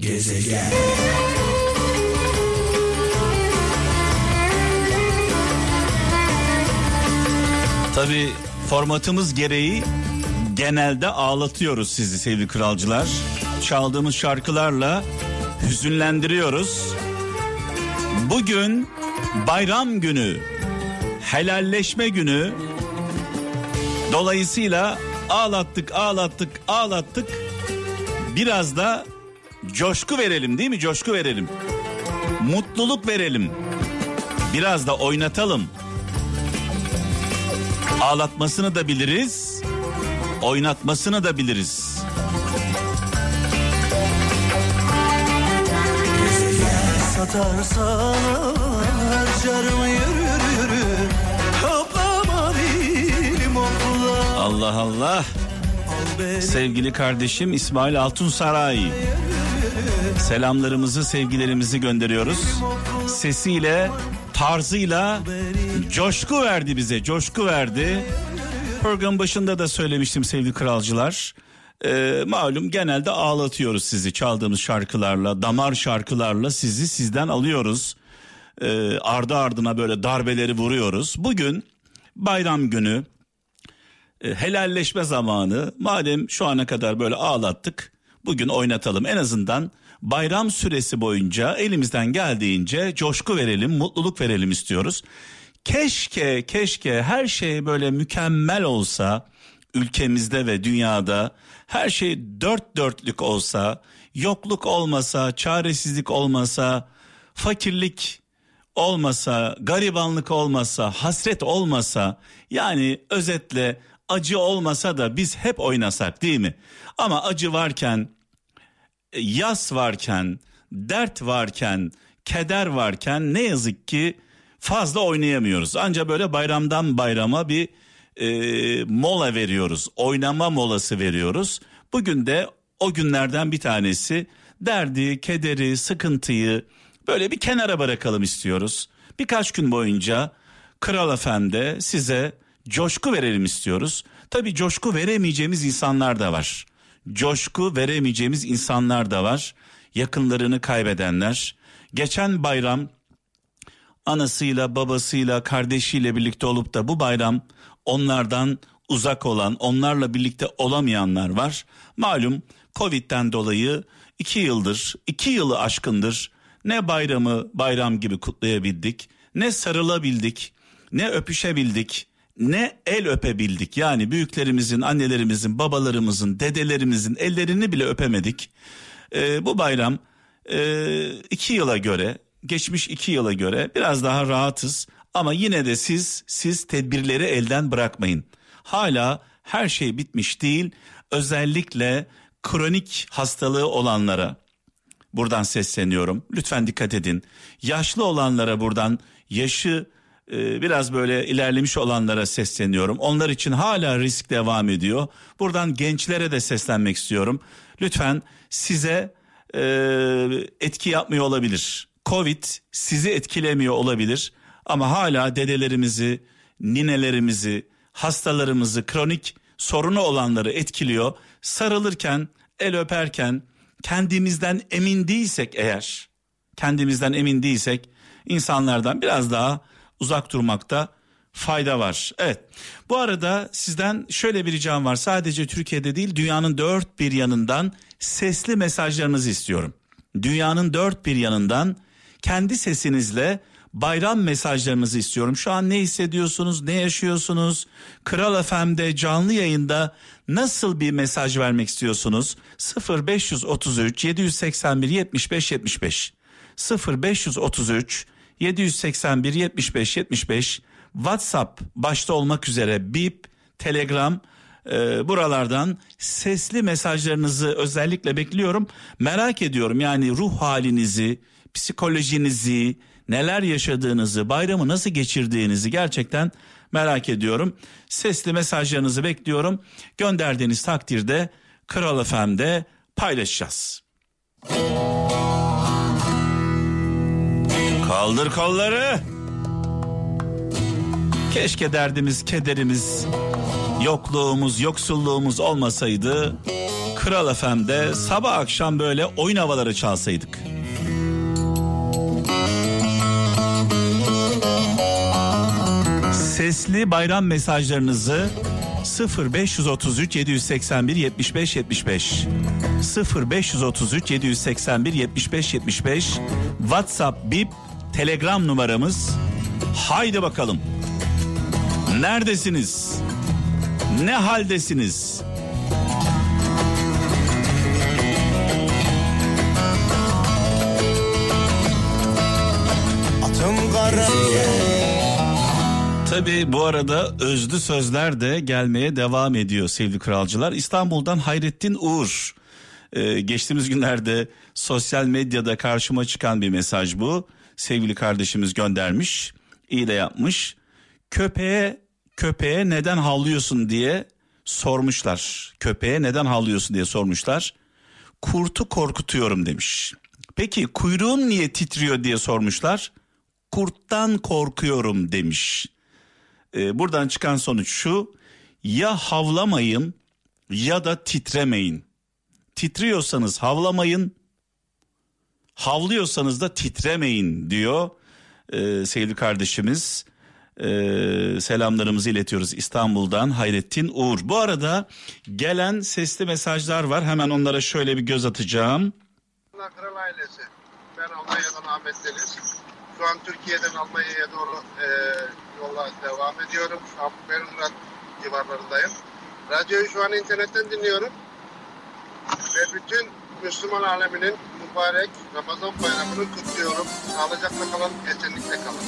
Gezegen Tabi formatımız gereği genelde ağlatıyoruz sizi sevgili kralcılar. Çaldığımız şarkılarla hüzünlendiriyoruz. Bugün bayram günü, helalleşme günü. Dolayısıyla ağlattık, ağlattık, ağlattık. Biraz da coşku verelim değil mi? Coşku verelim. Mutluluk verelim. Biraz da oynatalım. Ağlatmasını da biliriz. Oynatmasını da biliriz. Allah Allah. Sevgili kardeşim İsmail Altunsaray. Selamlarımızı, sevgilerimizi gönderiyoruz. Sesiyle, tarzıyla coşku verdi bize, coşku verdi. Program başında da söylemiştim sevgili kralcılar. Ee, malum genelde ağlatıyoruz sizi çaldığımız şarkılarla, damar şarkılarla sizi sizden alıyoruz. Ee, ardı ardına böyle darbeleri vuruyoruz. Bugün bayram günü, e, helalleşme zamanı. Madem şu ana kadar böyle ağlattık, bugün oynatalım. En azından bayram süresi boyunca elimizden geldiğince coşku verelim, mutluluk verelim istiyoruz. Keşke, keşke her şey böyle mükemmel olsa ülkemizde ve dünyada her şey dört dörtlük olsa, yokluk olmasa, çaresizlik olmasa, fakirlik olmasa, garibanlık olmasa, hasret olmasa, yani özetle acı olmasa da biz hep oynasak değil mi? Ama acı varken, yas varken, dert varken, keder varken ne yazık ki fazla oynayamıyoruz. Ancak böyle bayramdan bayrama bir e, mola veriyoruz. Oynama molası veriyoruz. Bugün de o günlerden bir tanesi derdi, kederi, sıkıntıyı böyle bir kenara bırakalım istiyoruz. Birkaç gün boyunca Kral Efendi size coşku verelim istiyoruz. Tabii coşku veremeyeceğimiz insanlar da var. Coşku veremeyeceğimiz insanlar da var. Yakınlarını kaybedenler. Geçen bayram anasıyla, babasıyla, kardeşiyle birlikte olup da bu bayram onlardan uzak olan, onlarla birlikte olamayanlar var. Malum Covid'den dolayı iki yıldır, iki yılı aşkındır ne bayramı bayram gibi kutlayabildik, ne sarılabildik, ne öpüşebildik, ne el öpebildik. Yani büyüklerimizin, annelerimizin, babalarımızın, dedelerimizin ellerini bile öpemedik. Ee, bu bayram e, iki yıla göre, geçmiş iki yıla göre biraz daha rahatız. Ama yine de siz, siz tedbirleri elden bırakmayın. Hala her şey bitmiş değil. Özellikle kronik hastalığı olanlara buradan sesleniyorum. Lütfen dikkat edin. Yaşlı olanlara buradan yaşı e, biraz böyle ilerlemiş olanlara sesleniyorum. Onlar için hala risk devam ediyor. Buradan gençlere de seslenmek istiyorum. Lütfen size e, etki yapmıyor olabilir. Covid sizi etkilemiyor olabilir ama hala dedelerimizi, ninelerimizi, hastalarımızı, kronik sorunu olanları etkiliyor. Sarılırken, el öperken kendimizden emin değilsek eğer, kendimizden emin değilsek insanlardan biraz daha uzak durmakta fayda var. Evet. Bu arada sizden şöyle bir ricam var. Sadece Türkiye'de değil dünyanın dört bir yanından sesli mesajlarınızı istiyorum. Dünyanın dört bir yanından kendi sesinizle bayram mesajlarınızı istiyorum. Şu an ne hissediyorsunuz, ne yaşıyorsunuz? Kral FM'de canlı yayında nasıl bir mesaj vermek istiyorsunuz? 0533 781 75 75 0533 781 75 75 WhatsApp başta olmak üzere Bip, Telegram e, buralardan sesli mesajlarınızı özellikle bekliyorum. Merak ediyorum yani ruh halinizi, psikolojinizi, neler yaşadığınızı, bayramı nasıl geçirdiğinizi gerçekten merak ediyorum. Sesli mesajlarınızı bekliyorum. Gönderdiğiniz takdirde Kral FM'de paylaşacağız. Kaldır kolları. Keşke derdimiz, kederimiz, yokluğumuz, yoksulluğumuz olmasaydı. Kral FM'de sabah akşam böyle oyun havaları çalsaydık. Sesli bayram mesajlarınızı 0533 781 75 75 0533 781 75 75 WhatsApp bip Telegram numaramız. Haydi bakalım. Neredesiniz? Ne haldesiniz? Atım Tabi bu arada özlü sözler de gelmeye devam ediyor sevgili kralcılar. İstanbul'dan Hayrettin Uğur. Ee, geçtiğimiz günlerde sosyal medyada karşıma çıkan bir mesaj bu. Sevgili kardeşimiz göndermiş. İyi de yapmış. Köpeğe köpeğe neden havlıyorsun diye sormuşlar. Köpeğe neden havlıyorsun diye sormuşlar. Kurtu korkutuyorum demiş. Peki kuyruğun niye titriyor diye sormuşlar. Kurttan korkuyorum demiş. Ee, buradan çıkan sonuç şu. Ya havlamayın ya da titremeyin. Titriyorsanız havlamayın. Havlıyorsanız da titremeyin diyor ee, sevgili kardeşimiz e, selamlarımızı iletiyoruz İstanbul'dan Hayrettin Uğur. Bu arada gelen sesli mesajlar var. Hemen onlara şöyle bir göz atacağım. Kral ailesi. Ben Almanya'dan Ahmet Deniz. Şu an Türkiye'den Almanya'ya doğru e, yola devam ediyorum. Şu an Belgrad civarlarındayım. Radyoyu şu an internetten dinliyorum. Ve bütün Müslüman aleminin mübarek Ramazan bayramını kutluyorum. Sağlıcakla kalın, esenlikle kalın.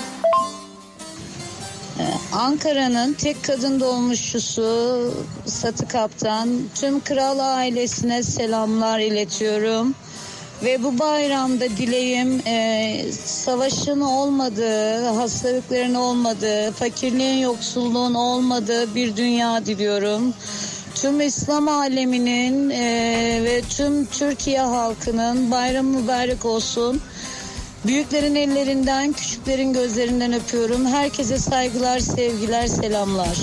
Ankara'nın tek kadın dolmuşçusu Satı Kaptan tüm kral ailesine selamlar iletiyorum. Ve bu bayramda dileğim e, savaşın olmadığı, hastalıkların olmadığı, fakirliğin yoksulluğun olmadığı bir dünya diliyorum. Tüm İslam aleminin e, ve tüm Türkiye halkının bayramı mübarek olsun. Büyüklerin ellerinden, küçüklerin gözlerinden öpüyorum. Herkese saygılar, sevgiler, selamlar.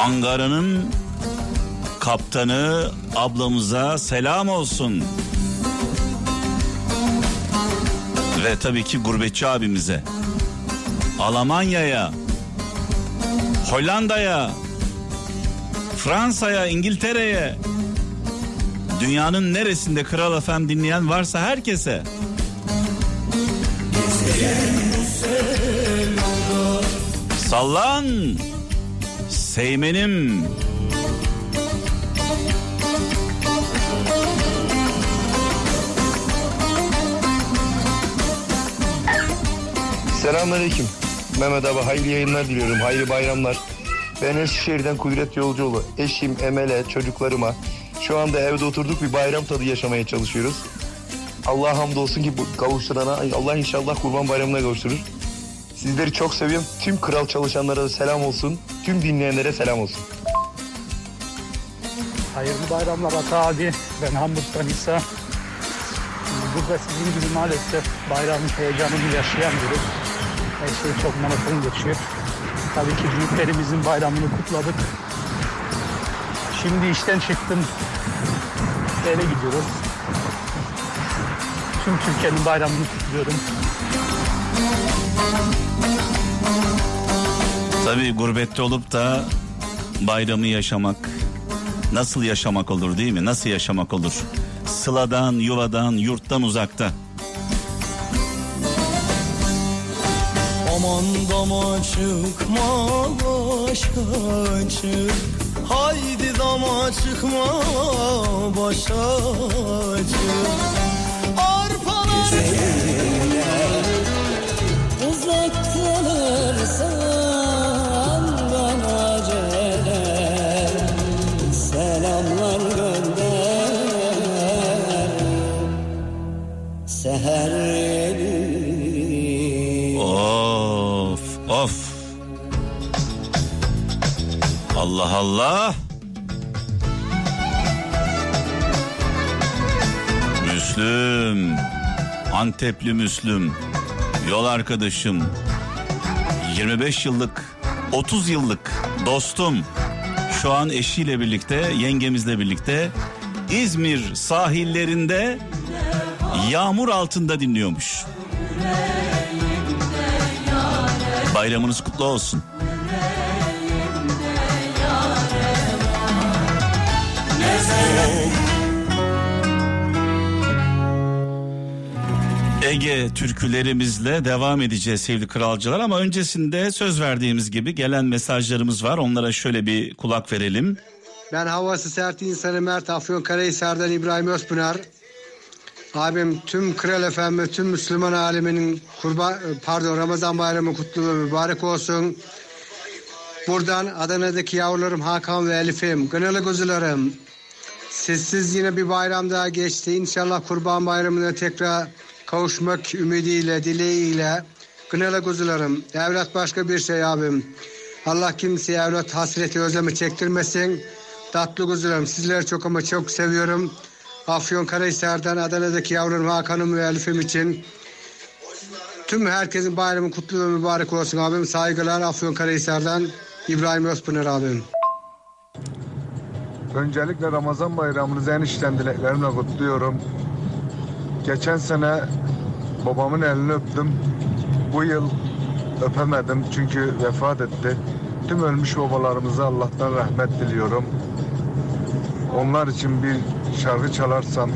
Ankara'nın kaptanı ablamıza selam olsun. Ve tabii ki gurbetçi abimize. Almanya'ya, Hollanda'ya, Fransa'ya, İngiltere'ye, Dünyanın neresinde Kral FM dinleyen varsa herkese. Sallan Seymenim. Selamünaleyküm. Mehmet abi hayırlı yayınlar diliyorum. Hayırlı bayramlar. Ben Eskişehir'den Kudret Yolcuoğlu. Eşim, Emel'e, çocuklarıma, şu anda evde oturduk bir bayram tadı yaşamaya çalışıyoruz. Allah hamdolsun ki bu kavuşturana Allah inşallah kurban bayramına kavuşturur. Sizleri çok seviyorum. Tüm kral çalışanlara da selam olsun. Tüm dinleyenlere selam olsun. Hayırlı bayramlar Ata abi. Ben Hamburg'dan İsa. Burada sizin gibi maalesef bayramın heyecanını yaşayan biri. Her şey çok monoton geçiyor. Tabii ki büyüklerimizin bayramını kutladık. Şimdi işten çıktım. Eve gidiyoruz. Tüm Türkiye'nin bayramını kutluyorum. Tabii gurbette olup da bayramı yaşamak nasıl yaşamak olur değil mi? Nasıl yaşamak olur? Sıladan, yuvadan, yurttan uzakta. Dama çıkma başa çık Haydi dama çıkma başa çık. Arpalar Uzak kalırsan Allah. Müslüm. Antepli Müslüm. Yol arkadaşım. 25 yıllık, 30 yıllık dostum şu an eşiyle birlikte, yengemizle birlikte İzmir sahillerinde yağmur altında dinliyormuş. Bayramınız kutlu olsun. Ege türkülerimizle devam edeceğiz sevgili kralcılar ama öncesinde söz verdiğimiz gibi gelen mesajlarımız var. Onlara şöyle bir kulak verelim. Ben havası sert insanı Mert Afyonkarahisar'dan İbrahim Özpınar. Abim tüm Kral Efendi, tüm Müslüman aleminin kurban, pardon Ramazan bayramı kutlu ve mübarek olsun. Buradan Adana'daki yavrularım Hakan ve Elif'im, Gınalı kuzularım. Sizsiz yine bir bayram daha geçti. İnşallah kurban bayramına tekrar kavuşmak ümidiyle, dileğiyle. Gınalı kuzularım, evlat başka bir şey abim. Allah kimseye evlat hasreti özlemi çektirmesin. Tatlı kuzularım, sizleri çok ama çok seviyorum. Afyon Karahisar'dan Adana'daki yavrum Hakan'ım ve Elif'im için tüm herkesin bayramı kutlu ve mübarek olsun abim. Saygılar Afyon Karahisar'dan İbrahim Özpınar abim. Öncelikle Ramazan bayramınızı en içten dileklerimle kutluyorum. Geçen sene babamın elini öptüm. Bu yıl öpemedim çünkü vefat etti. Tüm ölmüş babalarımıza Allah'tan rahmet diliyorum. Onlar için bir şarkı çalarsam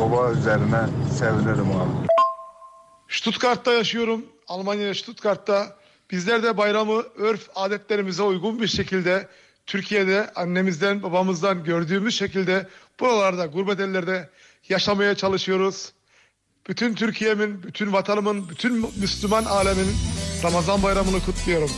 baba üzerine sevinirim abi. Stuttgart'ta yaşıyorum. Almanya Stuttgart'ta. Bizler de bayramı örf adetlerimize uygun bir şekilde Türkiye'de annemizden babamızdan gördüğümüz şekilde buralarda gurbet ellerde yaşamaya çalışıyoruz. Bütün Türkiye'min, bütün vatanımın, bütün Müslüman alemin Ramazan bayramını kutluyorum.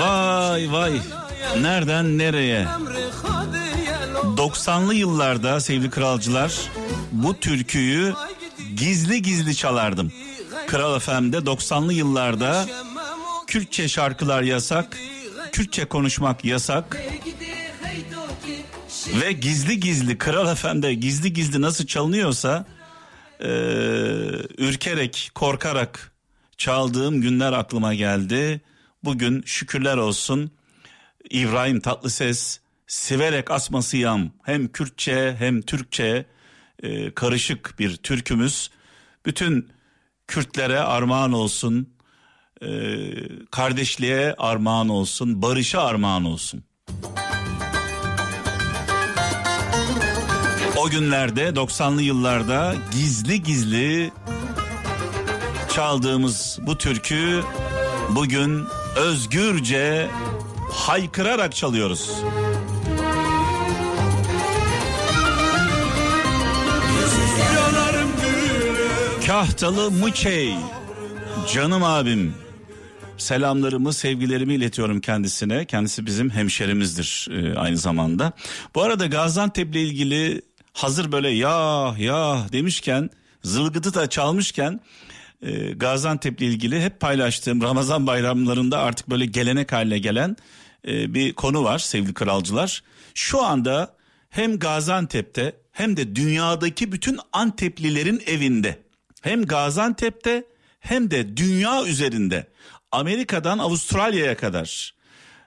Vay vay. Nereden nereye? 90'lı yıllarda sevgili kralcılar bu türküyü gizli gizli çalardım. Kral FM'de 90'lı yıllarda Kürtçe şarkılar yasak, Kürtçe konuşmak yasak. Ve gizli gizli Kral FM'de gizli gizli nasıl çalınıyorsa e, ürkerek, korkarak çaldığım günler aklıma geldi. Bugün şükürler olsun İbrahim Tatlıses Siverek Asması Yam hem Kürtçe hem Türkçe e, karışık bir türkümüz. Bütün Kürtlere armağan olsun, e, kardeşliğe armağan olsun, barışa armağan olsun. O günlerde 90'lı yıllarda gizli gizli çaldığımız bu türkü bugün özgürce haykırarak çalıyoruz. Kahtalı Muçey canım abim selamlarımı sevgilerimi iletiyorum kendisine kendisi bizim hemşerimizdir e, aynı zamanda. Bu arada Gaziantep'le ilgili hazır böyle ya ya demişken zılgıtı da çalmışken e, Gaziantep'le ilgili hep paylaştığım Ramazan bayramlarında artık böyle gelenek haline gelen e, bir konu var sevgili kralcılar. Şu anda hem Gaziantep'te hem de dünyadaki bütün Anteplilerin evinde hem Gaziantep'te hem de dünya üzerinde Amerika'dan Avustralya'ya kadar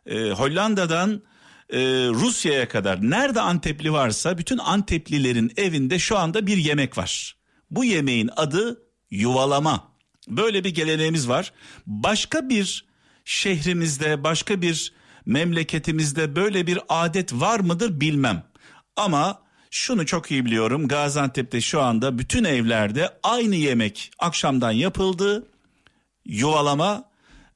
e, Hollanda'dan e, Rusya'ya kadar nerede Antepli varsa bütün Anteplilerin evinde şu anda bir yemek var. Bu yemeğin adı yuvalama. Böyle bir geleneğimiz var. Başka bir şehrimizde, başka bir memleketimizde böyle bir adet var mıdır bilmem. Ama şunu çok iyi biliyorum. Gaziantep'te şu anda bütün evlerde aynı yemek akşamdan yapıldı. Yuvalama.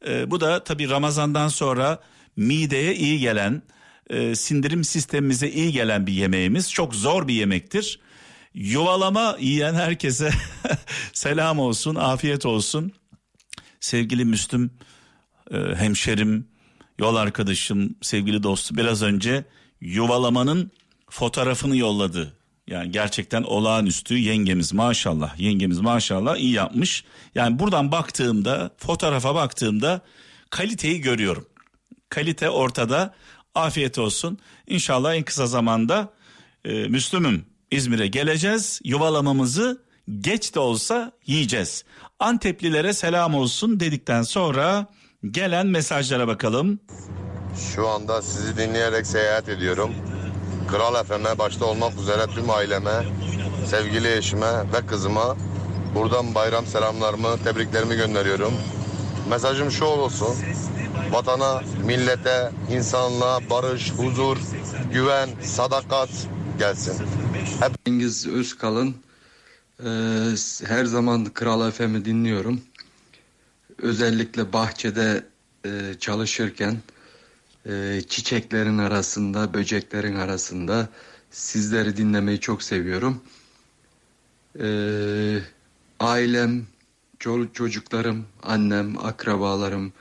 E, bu da tabii Ramazan'dan sonra mideye iyi gelen, e, sindirim sistemimize iyi gelen bir yemeğimiz. Çok zor bir yemektir. Yuvalama yiyen herkese selam olsun, afiyet olsun. Sevgili Müslüm e, hemşerim, yol arkadaşım, sevgili dostum biraz önce yuvalamanın fotoğrafını yolladı. Yani gerçekten olağanüstü yengemiz maşallah, yengemiz maşallah iyi yapmış. Yani buradan baktığımda, fotoğrafa baktığımda kaliteyi görüyorum. Kalite ortada Afiyet olsun. İnşallah en kısa zamanda e, Müslüm'üm İzmir'e geleceğiz. Yuvalamamızı geç de olsa yiyeceğiz. Anteplilere selam olsun dedikten sonra gelen mesajlara bakalım. Şu anda sizi dinleyerek seyahat ediyorum. Kral FM'e başta olmak üzere tüm aileme, sevgili eşime ve kızıma buradan bayram selamlarımı, tebriklerimi gönderiyorum. Mesajım şu olsun. Vatana, millete, insanlığa barış, huzur, güven, sadakat gelsin. Cengiz Özkalın. Ee, her zaman Kral FM'i dinliyorum. Özellikle bahçede e, çalışırken e, çiçeklerin arasında, böceklerin arasında sizleri dinlemeyi çok seviyorum. Ee, ailem, çocuklarım, annem, akrabalarım,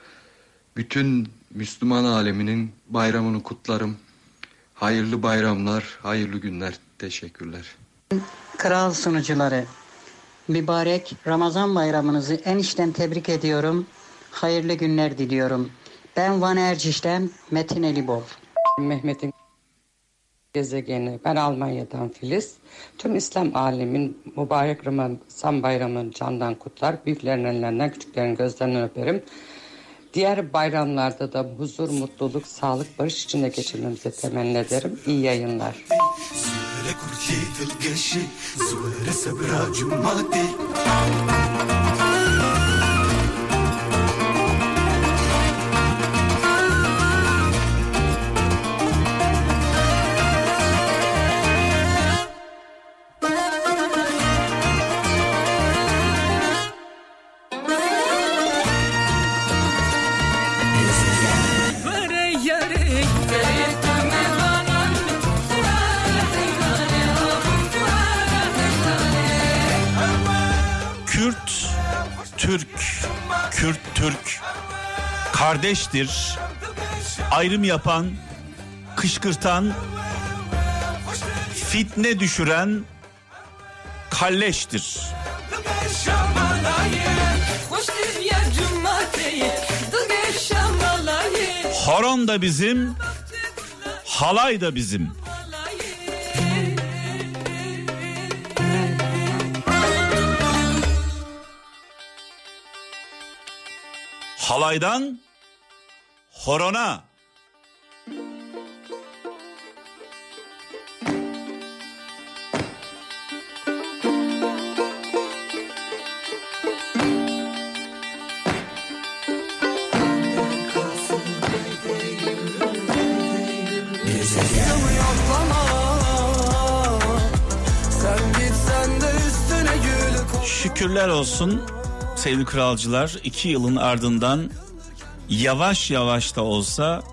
bütün Müslüman aleminin bayramını kutlarım. Hayırlı bayramlar, hayırlı günler. Teşekkürler. Kral sunucuları, mübarek Ramazan bayramınızı en içten tebrik ediyorum. Hayırlı günler diliyorum. Ben Van Erciş'ten Metin Elibol. Mehmet'in gezegeni. Ben Almanya'dan Filiz. Tüm İslam alemin mübarek Ramazan bayramını candan kutlar. Büyüklerin ellerinden, küçüklerin gözlerinden öperim. Diğer bayramlarda da huzur, mutluluk, sağlık, barış içinde geçirmemizi temenni ederim. İyi yayınlar. Türk, Kürt, Türk kardeştir. Ayrım yapan, kışkırtan, fitne düşüren kalleştir. Horon da bizim, halay da bizim. Halaydan horona. Şükürler olsun sevgili kralcılar iki yılın ardından yavaş yavaş da olsa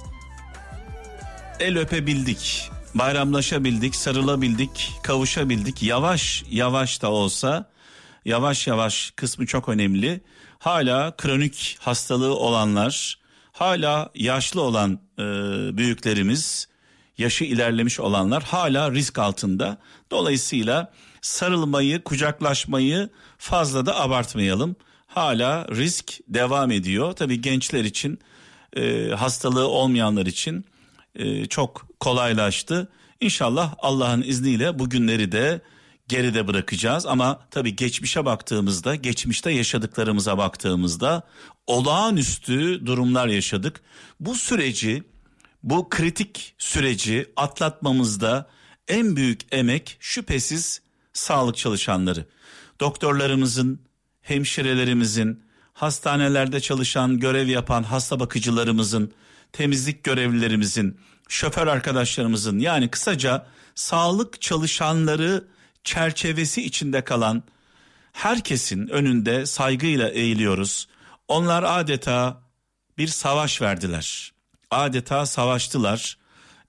el öpebildik, bayramlaşabildik, sarılabildik, kavuşabildik. Yavaş yavaş da olsa yavaş yavaş kısmı çok önemli. Hala kronik hastalığı olanlar, hala yaşlı olan e, büyüklerimiz, yaşı ilerlemiş olanlar hala risk altında. Dolayısıyla sarılmayı, kucaklaşmayı fazla da abartmayalım. Hala risk devam ediyor. Tabii gençler için, e, hastalığı olmayanlar için e, çok kolaylaştı. İnşallah Allah'ın izniyle bu günleri de geride bırakacağız. Ama tabii geçmişe baktığımızda, geçmişte yaşadıklarımıza baktığımızda olağanüstü durumlar yaşadık. Bu süreci, bu kritik süreci atlatmamızda en büyük emek şüphesiz sağlık çalışanları. Doktorlarımızın, hemşirelerimizin, hastanelerde çalışan, görev yapan hasta bakıcılarımızın, temizlik görevlilerimizin, şoför arkadaşlarımızın yani kısaca sağlık çalışanları çerçevesi içinde kalan herkesin önünde saygıyla eğiliyoruz. Onlar adeta bir savaş verdiler. Adeta savaştılar.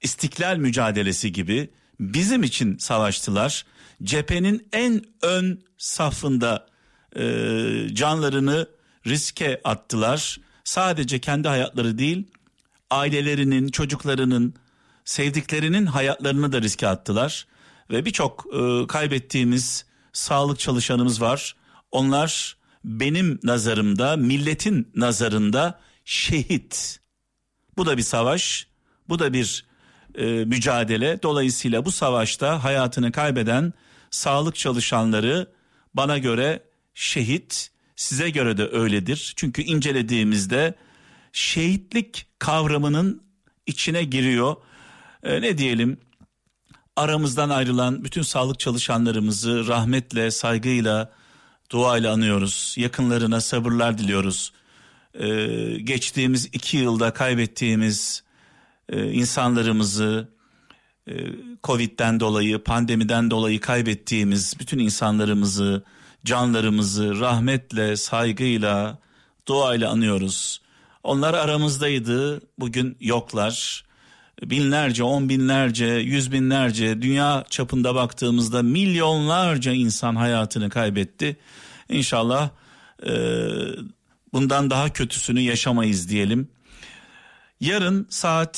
İstiklal mücadelesi gibi bizim için savaştılar. Cephenin en ön safında e, canlarını riske attılar. Sadece kendi hayatları değil, ailelerinin, çocuklarının, sevdiklerinin hayatlarını da riske attılar. Ve birçok e, kaybettiğimiz sağlık çalışanımız var. Onlar benim nazarımda, milletin nazarında şehit. Bu da bir savaş, Bu da bir e, mücadele. Dolayısıyla bu savaşta hayatını kaybeden sağlık çalışanları bana göre şehit, size göre de öyledir. Çünkü incelediğimizde şehitlik kavramının içine giriyor. E, ne diyelim? Aramızdan ayrılan bütün sağlık çalışanlarımızı rahmetle, saygıyla, duayla anıyoruz. Yakınlarına sabırlar diliyoruz. Ee, geçtiğimiz iki yılda kaybettiğimiz e, insanlarımızı, e, Covid'den dolayı, pandemiden dolayı kaybettiğimiz bütün insanlarımızı, canlarımızı rahmetle, saygıyla, duayla anıyoruz. Onlar aramızdaydı, bugün yoklar. Binlerce, on binlerce, yüz binlerce dünya çapında baktığımızda milyonlarca insan hayatını kaybetti. İnşallah e, bundan daha kötüsünü yaşamayız diyelim. Yarın saat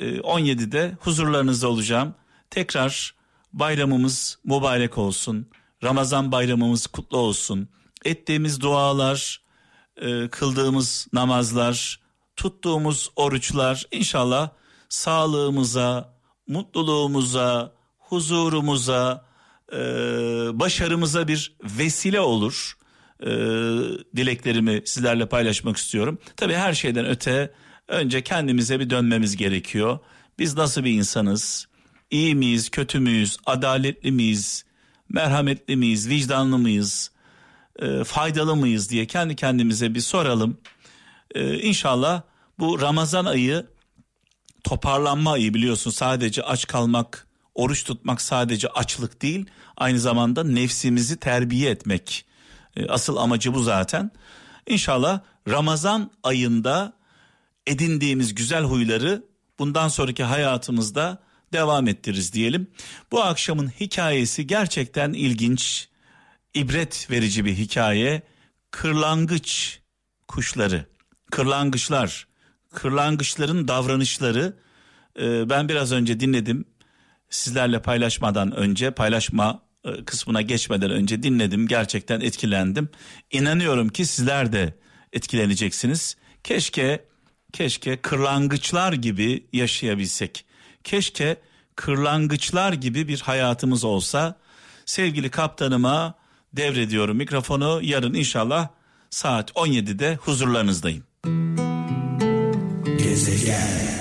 17'de e, huzurlarınızda olacağım. Tekrar bayramımız mübarek olsun. Ramazan bayramımız kutlu olsun. Ettiğimiz dualar, e, kıldığımız namazlar, tuttuğumuz oruçlar inşallah sağlığımıza, mutluluğumuza, huzurumuza, e, başarımıza bir vesile olur. Dileklerimi sizlerle paylaşmak istiyorum. Tabii her şeyden öte önce kendimize bir dönmemiz gerekiyor. Biz nasıl bir insanız? İyi miyiz, kötü müyüz, adaletli miyiz, merhametli miyiz, vicdanlı mıyız, e, faydalı mıyız diye kendi kendimize bir soralım. E, inşallah bu Ramazan ayı toparlanma ayı biliyorsun sadece aç kalmak, oruç tutmak sadece açlık değil, aynı zamanda nefsimizi terbiye etmek. E, asıl amacı bu zaten. İnşallah Ramazan ayında edindiğimiz güzel huyları bundan sonraki hayatımızda devam ettiririz diyelim. Bu akşamın hikayesi gerçekten ilginç, ibret verici bir hikaye. Kırlangıç kuşları, kırlangıçlar, kırlangıçların davranışları e, ben biraz önce dinledim. Sizlerle paylaşmadan önce, paylaşma e, kısmına geçmeden önce dinledim. Gerçekten etkilendim. İnanıyorum ki sizler de etkileneceksiniz. Keşke keşke kırlangıçlar gibi yaşayabilsek. Keşke kırlangıçlar gibi bir hayatımız olsa. Sevgili kaptanıma devrediyorum mikrofonu. Yarın inşallah saat 17'de huzurlarınızdayım. Gezegen